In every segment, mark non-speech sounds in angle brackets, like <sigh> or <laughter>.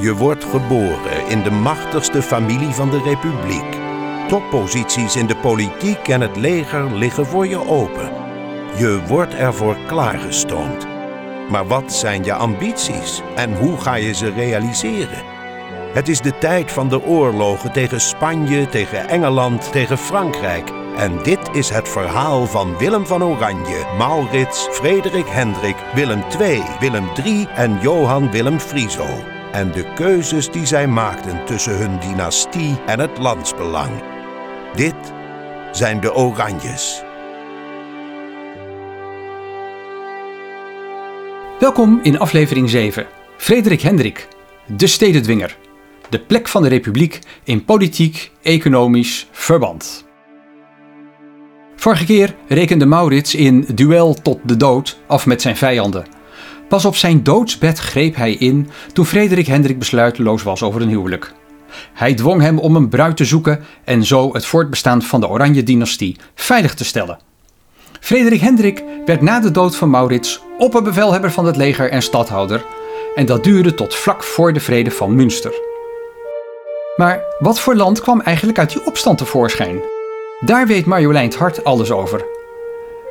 Je wordt geboren in de machtigste familie van de Republiek. Topposities in de politiek en het leger liggen voor je open. Je wordt ervoor klaargestoomd. Maar wat zijn je ambities en hoe ga je ze realiseren? Het is de tijd van de oorlogen tegen Spanje, tegen Engeland, tegen Frankrijk. En dit is het verhaal van Willem van Oranje, Maurits, Frederik Hendrik, Willem II, Willem III en Johan Willem Frieso. En de keuzes die zij maakten tussen hun dynastie en het landsbelang. Dit zijn de Oranjes. Welkom in aflevering 7. Frederik Hendrik, de stedendwinger. De plek van de republiek in politiek, economisch verband. Vorige keer rekende Maurits in Duel tot de dood af met zijn vijanden. Pas op zijn doodsbed greep hij in toen Frederik Hendrik besluiteloos was over een huwelijk. Hij dwong hem om een bruid te zoeken en zo het voortbestaan van de Oranje-dynastie veilig te stellen. Frederik Hendrik werd na de dood van Maurits opperbevelhebber van het leger en stadhouder en dat duurde tot vlak voor de vrede van Münster. Maar wat voor land kwam eigenlijk uit die opstand tevoorschijn? Daar weet Marjolein Hart alles over.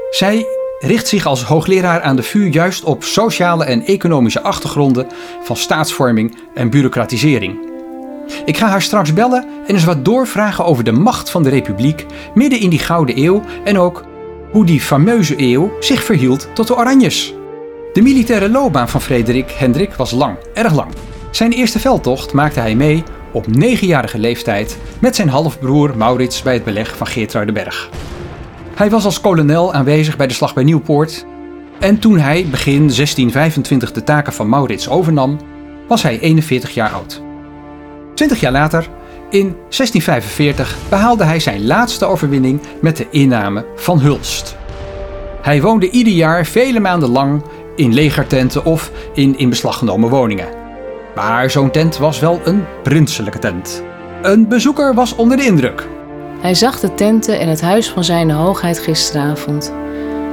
Zij richt zich als hoogleraar aan de VU juist op sociale en economische achtergronden van staatsvorming en bureaucratisering. Ik ga haar straks bellen en eens wat doorvragen over de macht van de republiek midden in die gouden eeuw en ook hoe die fameuze eeuw zich verhield tot de Oranjes. De militaire loopbaan van Frederik Hendrik was lang, erg lang. Zijn eerste veldtocht maakte hij mee op negenjarige leeftijd met zijn halfbroer Maurits bij het beleg van Geertruidenberg. Hij was als kolonel aanwezig bij de slag bij Nieuwpoort en toen hij begin 1625 de taken van Maurits overnam, was hij 41 jaar oud. Twintig jaar later, in 1645, behaalde hij zijn laatste overwinning met de inname van Hulst. Hij woonde ieder jaar vele maanden lang in legertenten of in in beslag genomen woningen. Maar zo'n tent was wel een prinselijke tent. Een bezoeker was onder de indruk. Hij zag de tenten en het huis van zijn hoogheid gisteravond.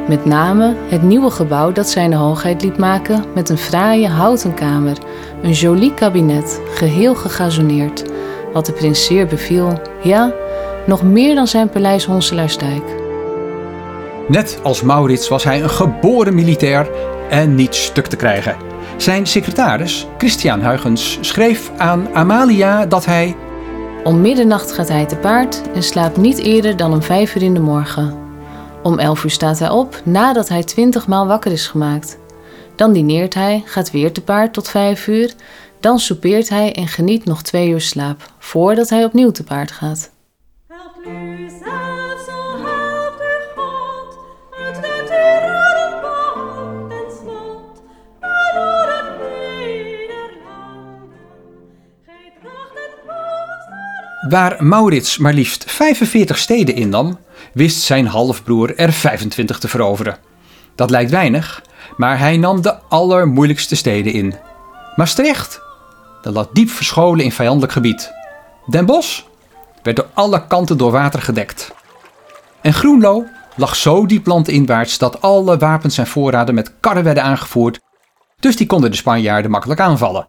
Met name het nieuwe gebouw dat zijn hoogheid liet maken met een fraaie houten kamer, een jolie kabinet, geheel gegazoneerd, wat de prins zeer beviel. Ja, nog meer dan zijn paleis Honselaarstijk. Net als Maurits was hij een geboren militair en niet stuk te krijgen. Zijn secretaris, Christian Huygens, schreef aan Amalia dat hij Om middernacht gaat hij te paard en slaapt niet eerder dan om vijf uur in de morgen. Om elf uur staat hij op nadat hij twintig maal wakker is gemaakt. Dan dineert hij, gaat weer te paard tot vijf uur. Dan soupeert hij en geniet nog twee uur slaap, voordat hij opnieuw te paard gaat. Waar Maurits maar liefst 45 steden innam, wist zijn halfbroer er 25 te veroveren. Dat lijkt weinig, maar hij nam de allermoeilijkste steden in. Maastricht, dat lag diep verscholen in vijandelijk gebied. Den Bosch werd door alle kanten door water gedekt. En Groenlo lag zo diep landinwaarts dat alle wapens en voorraden met karren werden aangevoerd, dus die konden de Spanjaarden makkelijk aanvallen.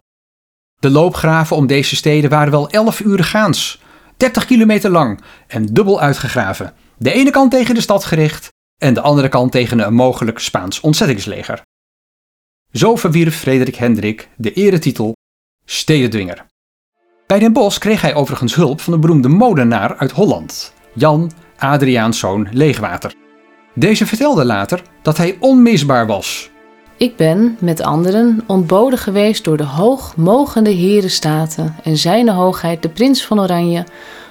De loopgraven om deze steden waren wel 11 uur gaans, 30 kilometer lang en dubbel uitgegraven. De ene kant tegen de stad gericht en de andere kant tegen een mogelijk Spaans ontzettingsleger. Zo verwierf Frederik Hendrik de eretitel stedendwinger. Bij Den Bosch kreeg hij overigens hulp van de beroemde molenaar uit Holland, Jan Adriaanszoon Leegwater. Deze vertelde later dat hij onmisbaar was. Ik ben, met anderen, ontboden geweest door de hoogmogende herenstaten en zijne hoogheid de prins van Oranje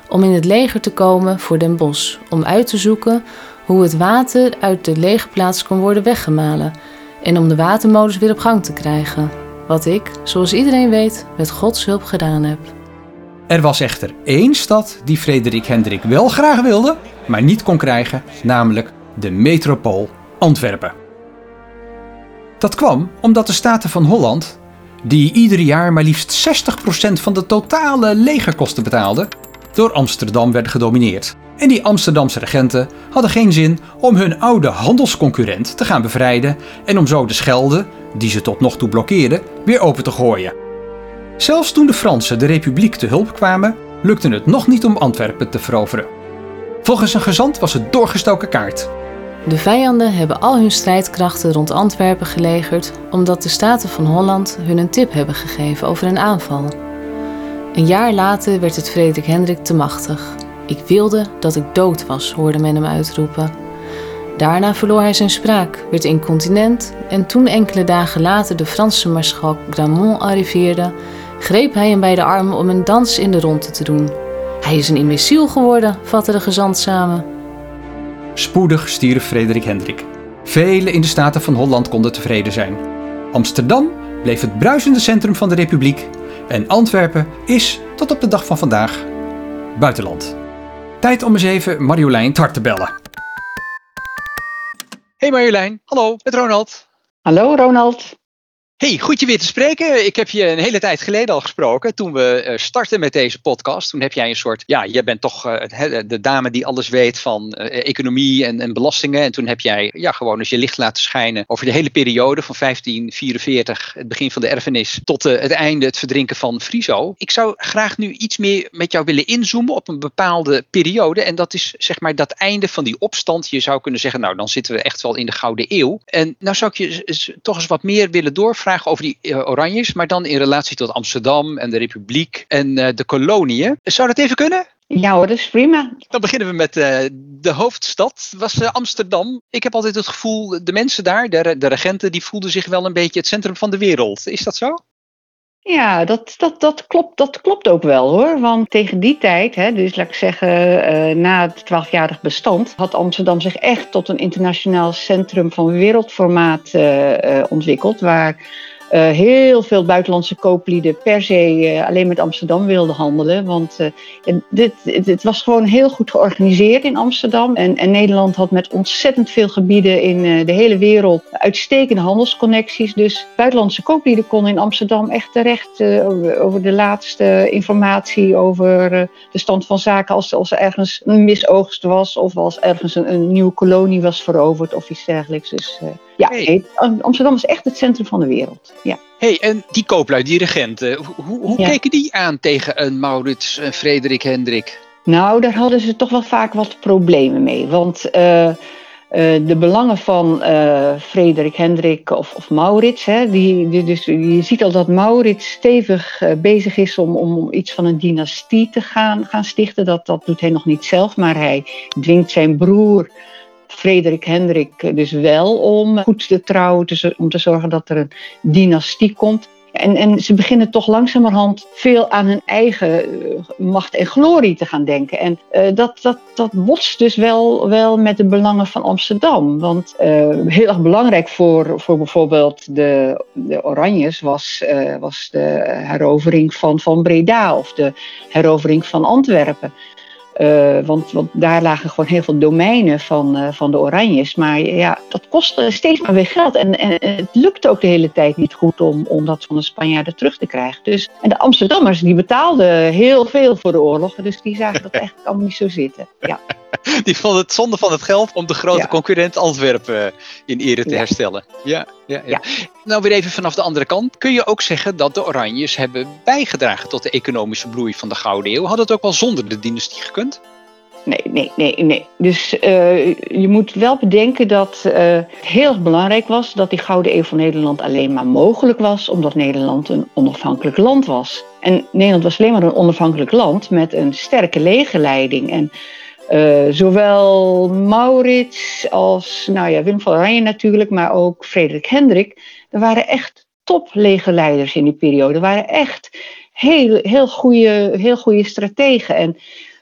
om in het leger te komen voor Den Bosch, om uit te zoeken hoe het water uit de legerplaats kon worden weggemalen en om de watermolens weer op gang te krijgen. Wat ik, zoals iedereen weet, met Gods hulp gedaan heb. Er was echter één stad die Frederik Hendrik wel graag wilde, maar niet kon krijgen, namelijk de metropool Antwerpen. Dat kwam omdat de Staten van Holland, die ieder jaar maar liefst 60% van de totale legerkosten betaalden, door Amsterdam werden gedomineerd. En die Amsterdamse regenten hadden geen zin om hun oude handelsconcurrent te gaan bevrijden en om zo de Schelde, die ze tot nog toe blokkeerden, weer open te gooien. Zelfs toen de Fransen de Republiek te hulp kwamen, lukte het nog niet om Antwerpen te veroveren. Volgens een gezant was het doorgestoken kaart. De vijanden hebben al hun strijdkrachten rond Antwerpen gelegerd omdat de Staten van Holland hun een tip hebben gegeven over een aanval. Een jaar later werd het Frederik Hendrik te machtig. Ik wilde dat ik dood was, hoorde men hem uitroepen. Daarna verloor hij zijn spraak, werd incontinent en toen enkele dagen later de Franse maarschalk Gramont arriveerde, greep hij hem bij de arm om een dans in de ronde te doen. Hij is een imbeciel geworden, vatte de gezant samen. Spoedig stierf Frederik Hendrik. Velen in de Staten van Holland konden tevreden zijn. Amsterdam bleef het bruisende centrum van de Republiek en Antwerpen is, tot op de dag van vandaag, buitenland. Tijd om eens even Marjolein Tart te bellen. Hey Marjolein, hallo, met Ronald. Hallo Ronald. Hey, goed je weer te spreken. Ik heb je een hele tijd geleden al gesproken. Toen we uh, startten met deze podcast. Toen heb jij een soort. Ja, jij bent toch uh, de dame die alles weet van economie en, en, belastingen. En toen heb jij ja, gewoon eens je licht laten schijnen over de hele periode van 1544, het begin van de erfenis, tot het einde, het verdrinken van Friso. Ik zou graag nu iets meer met jou willen inzoomen op een bepaalde periode. En dat is zeg maar dat einde van die opstand. Je zou kunnen zeggen, nou dan zitten we echt wel in de Gouden Eeuw. En nou zou ik je toch eens wat meer willen doorvragen vragen over die uh, Oranjes, maar dan in relatie tot Amsterdam en de Republiek en uh, de koloniën. Zou dat even kunnen? Ja hoor, dat is prima. Dan beginnen we met uh, de hoofdstad, was Amsterdam. Ik heb altijd het gevoel, de mensen daar, de, de regenten, die voelden zich wel een beetje het centrum van de wereld. Is dat zo? Ja, dat, dat, dat, klopt, dat klopt ook wel hoor. Want tegen die tijd, hè, dus laat ik zeggen uh, na het twaalfjarig bestand, had Amsterdam zich echt tot een internationaal centrum van wereldformaat uh, uh, ontwikkeld. Waar uh, heel veel buitenlandse kooplieden per se uh, alleen met Amsterdam wilden handelen. Want uh, dit, dit was gewoon heel goed georganiseerd in Amsterdam. En, en Nederland had met ontzettend veel gebieden in de hele wereld uitstekende handelsconnecties. Dus buitenlandse kooplieden konden in Amsterdam echt terecht over, de laatste informatie over de stand van zaken. Als, als er ergens een misoogst was of als ergens een, een nieuwe kolonie was veroverd of iets dergelijks. Dus ja, hey. Amsterdam is echt het centrum van de wereld. Ja. hey, en die kooplui, die regenten, hoe, hoe ja. keken die aan tegen een Maurits, een Frederik Hendrik? Nou, daar hadden ze toch wel vaak wat problemen mee. Want uh, uh, de belangen van uh, Frederik Hendrik of, of Maurits, hè, die, die, dus, je ziet al dat Maurits stevig bezig is om, om iets van een dynastie te gaan, gaan stichten. Dat, dat doet hij nog niet zelf, maar hij dwingt zijn broer Frederik Hendrik dus wel om goed te trouwen, om te zorgen dat er een dynastie komt. En, en ze beginnen toch langzamerhand veel aan hun eigen macht en glorie te gaan denken. En uh, dat, dat, dat botst dus wel, wel met de belangen van Amsterdam. Want uh, heel erg belangrijk voor, voor bijvoorbeeld de, de Oranjes was, was de herovering van, van Breda of de herovering van Antwerpen. Uh, want, want, daar lagen gewoon heel veel domeinen van, uh, van de Oranjes. Maar ja, dat kostte steeds maar weer geld. En, en, het lukte ook de hele tijd niet goed om, om dat van de Spanjaarden terug te krijgen. Dus, en de Amsterdammers die betaalden heel veel voor de oorlogen. Dus die zagen dat eigenlijk allemaal niet zo zitten. Ja. <laughs> Die vonden het zonde van het geld om de grote ja. concurrent Antwerpen in ere te ja. herstellen. Ja, ja, ja, Nou, weer even vanaf de andere kant. Kun je ook zeggen dat de Oranjes hebben bijgedragen tot de economische bloei van de Gouden Eeuw? Had het ook wel zonder de dynastie gekund? Nee, nee, nee, nee. Dus uh, je moet wel bedenken dat uh, het heel belangrijk was dat die Gouden Eeuw van Nederland alleen maar mogelijk was omdat Nederland een onafhankelijk land was. En Nederland was alleen maar een onafhankelijk land met een sterke legerleiding. En uh, zowel Maurits als nou ja, Willem van Oranje natuurlijk, maar ook Frederik Hendrik. Er waren echt toplegerleiders in die periode. Er waren echt heel, heel, goede, heel goede strategen. En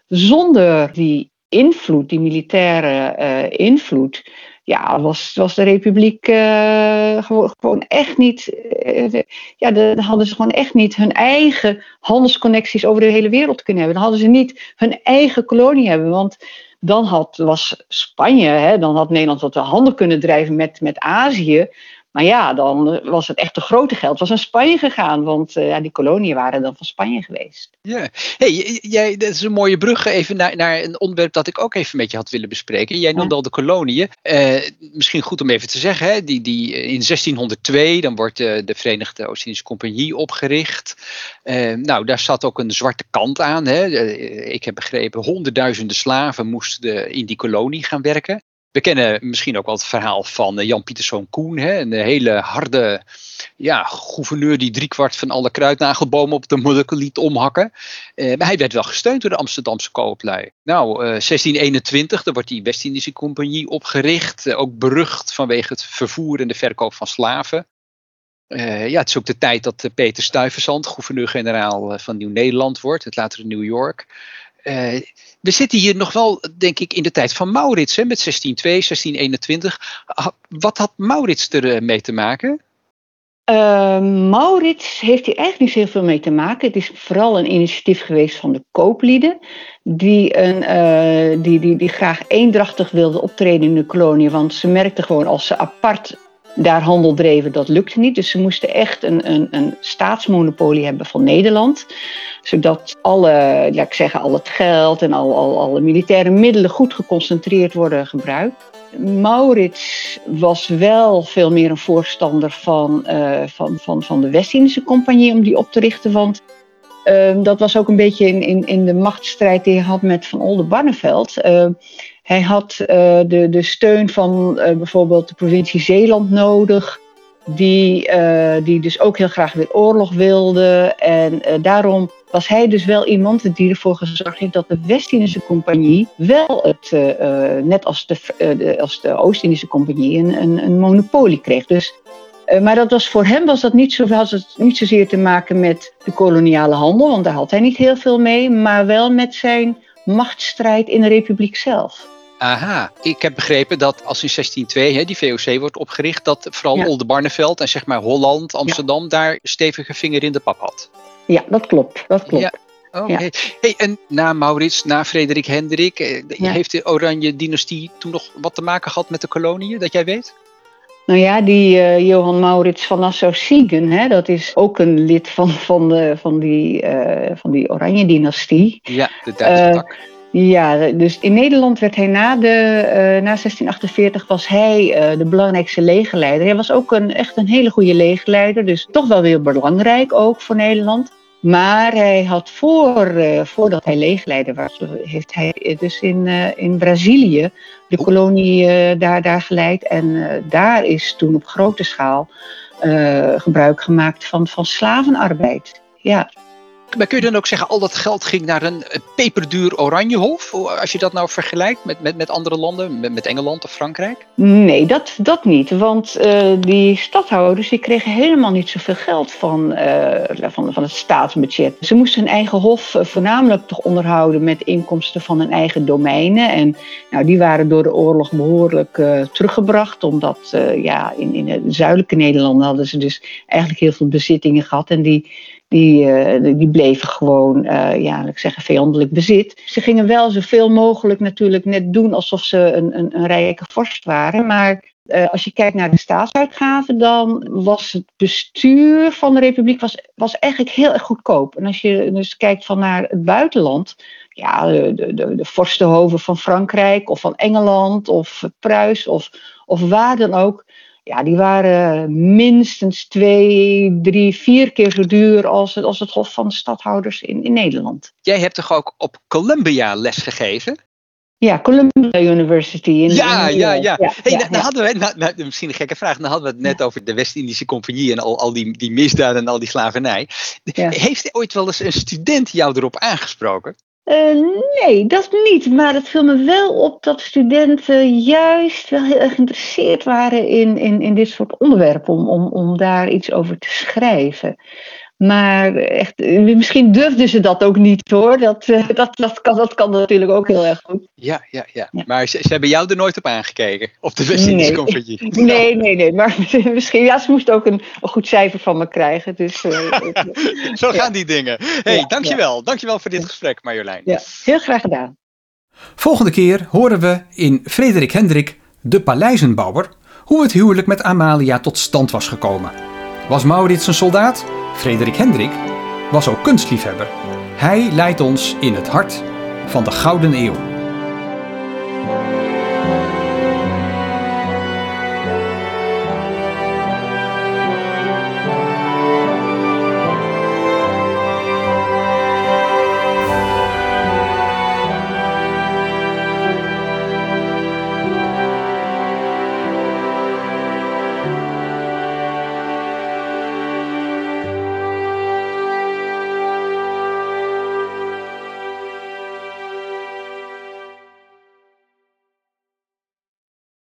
zonder die invloed, die militaire uh, invloed, ja, was, was de republiek uh, gewoon, echt niet. Uh, ja, dan hadden ze gewoon echt niet hun eigen handelsconnecties over de hele wereld kunnen hebben. Dan hadden ze niet hun eigen kolonie hebben. Want dan had, was Spanje, hè, dan had Nederland wat de handen kunnen drijven met, met Azië. Maar ja, dan was het echte grote geld was naar Spanje gegaan. Want uh, ja, die koloniën waren dan van Spanje geweest. Ja, hey, jij, dat is een mooie brug even naar, naar een onderwerp dat ik ook even met je had willen bespreken. Jij noemde ja. al de koloniën. Uh, misschien goed om even te zeggen, hè, die, die, in 1602 dan wordt uh, de Verenigde Oost-Indische Compagnie opgericht. nou, daar zat ook een zwarte kant aan. Hè. ik heb begrepen, honderdduizenden slaven moesten in die kolonie gaan werken. We kennen misschien ook wel het verhaal van Jan Pieterszoon Koen, hè, een hele harde ja, gouverneur die driekwart van alle kruidnagelbomen op de moeder liet omhakken. Uh, maar hij werd wel gesteund door de Amsterdamse kooplui. Nou, uh, 1621, dan wordt die West-Indische Compagnie opgericht, ook berucht vanwege het vervoer en de verkoop van slaven. Ja, het is ook de tijd dat Peter Stuyvesant gouverneur-generaal van Nieuw-Nederland wordt, het latere New York. Uh, we zitten hier nog wel, denk ik, in de tijd van Maurits, hè, met 1602, 1621. Wat had Maurits ermee te maken? Uh, Maurits heeft hier eigenlijk niet zo heel veel mee te maken. Het is vooral een initiatief geweest van de kooplieden, die, een, die, die, die graag eendrachtig wilden optreden in de kolonie. Want ze merkten gewoon als ze apart daar handel dreven, dat lukte niet. Dus ze moesten echt een, een, een staatsmonopolie hebben van Nederland. Zodat alle, ja, ik zeg, al het geld en al, al, alle militaire middelen goed geconcentreerd worden gebruikt. Maurits was wel veel meer een voorstander van, uh, van, van, van de West-Indische Compagnie om die op te richten. Want uh, dat was ook een beetje in, in, in de machtsstrijd die hij had met Van Oldenbarneveld. Uh, hij had uh, de, de steun van uh, bijvoorbeeld de provincie Zeeland nodig, die, uh, die dus ook heel graag weer oorlog wilde. En daarom was hij dus wel iemand die ervoor gezorgd heeft dat de West-Indische Compagnie wel het, net als de, de, als de Oost-Indische Compagnie, een, een, een monopolie kreeg. Dus maar dat was, voor hem was dat niet, zo, had het niet zozeer te maken met de koloniale handel, want daar had hij niet heel veel mee, maar wel met zijn machtsstrijd in de republiek zelf. Aha, ik heb begrepen dat als in 1602 hè, die VOC wordt opgericht, dat vooral ja. Oldenbarneveld en zeg maar Holland, Amsterdam ja. daar stevige vinger in de pap had. Ja, dat klopt. Dat klopt. Ja. Oh, ja. hey. hey, en na Maurits, na Frederik Hendrik, ja. heeft de Oranje dynastie toen nog wat te maken gehad met de koloniën, dat jij weet? Nou ja, die uh, Johan Maurits van Nassau-Siegen, dat is ook een lid van, van, de, van die, uh, van die Oranje dynastie. Ja, de Duitse uh, tak. Ja, dus in Nederland werd hij na, de, uh, na 1648 was hij uh, de belangrijkste legerleider. Hij was ook een, echt een hele goede legerleider, dus toch wel weer belangrijk ook voor Nederland. Maar hij had voor, uh, voordat hij leegleider was, heeft hij dus in, in Brazilië de kolonie daar, daar geleid. En daar is toen op grote schaal gebruik gemaakt van, van slavenarbeid. Ja. Maar kun je dan ook zeggen, al dat geld ging naar een peperduur Oranjehof? Als je dat nou vergelijkt met, met, met andere landen, met, Engeland of Frankrijk? Nee, dat, dat niet. Want uh, die stadhouders die kregen helemaal niet zoveel geld van, uh, van, van het staatsbudget. Ze moesten hun eigen hof voornamelijk toch onderhouden met inkomsten van hun eigen domeinen. En nou, die waren door de oorlog behoorlijk teruggebracht. Omdat ja, in, in het zuidelijke Nederland hadden ze dus eigenlijk heel veel bezittingen gehad. En die die, uh, die bleven gewoon, uh, ja, ik zeggen, vijandelijk bezit. Ze gingen wel zoveel mogelijk natuurlijk net doen alsof ze een, een, een rijke vorst waren. Maar uh, als je kijkt naar de staatsuitgaven, dan was het bestuur van de republiek was, was eigenlijk heel erg goedkoop. En als je dus kijkt van naar het buitenland, ja, de, de, de vorstenhoven van Frankrijk of van Engeland of Pruis of, of waar dan ook ja, die waren minstens twee, drie, vier keer zo duur als het, als het Hof van de Stadhouders in, in Nederland. Jij hebt toch ook op Columbia les gegeven? Ja, Columbia University. In ja, ja, ja, ja. Hey, ja, dan hadden we, nou, nou, misschien een gekke vraag, dan hadden we het net over de West-Indische Compagnie en al, al die, die misdaden en al die slavernij. Heeft ooit wel eens een student jou erop aangesproken? Uh, nee, dat niet. Maar het viel me wel op dat studenten juist wel heel erg geïnteresseerd waren in, in, in dit soort onderwerpen, om, om, om daar iets over te schrijven. Maar echt, misschien durfden ze dat ook niet hoor. Dat, <laughs> dat, dat, kan, dat kan natuurlijk ook heel erg goed. Ja, ja, ja. ja. Maar ze, ze, hebben jou er nooit op aangekeken? Op de West-Indische <laughs> nee. Nee, nee, nee. Maar <laughs> misschien, ja, ze moesten ook een, een goed cijfer van me krijgen. Dus, uh, Zo gaan ja. die dingen. hey, ja, dankjewel. Dankjewel voor dit gesprek Marjolein. Ja, heel graag gedaan. Volgende keer horen we in Frederik Hendrik, de paleizenbouwer, hoe het huwelijk met Amalia tot stand was gekomen. Was Maurits een soldaat? Frederik Hendrik was ook kunstliefhebber. Hij leidt ons in het hart van de Gouden Eeuw.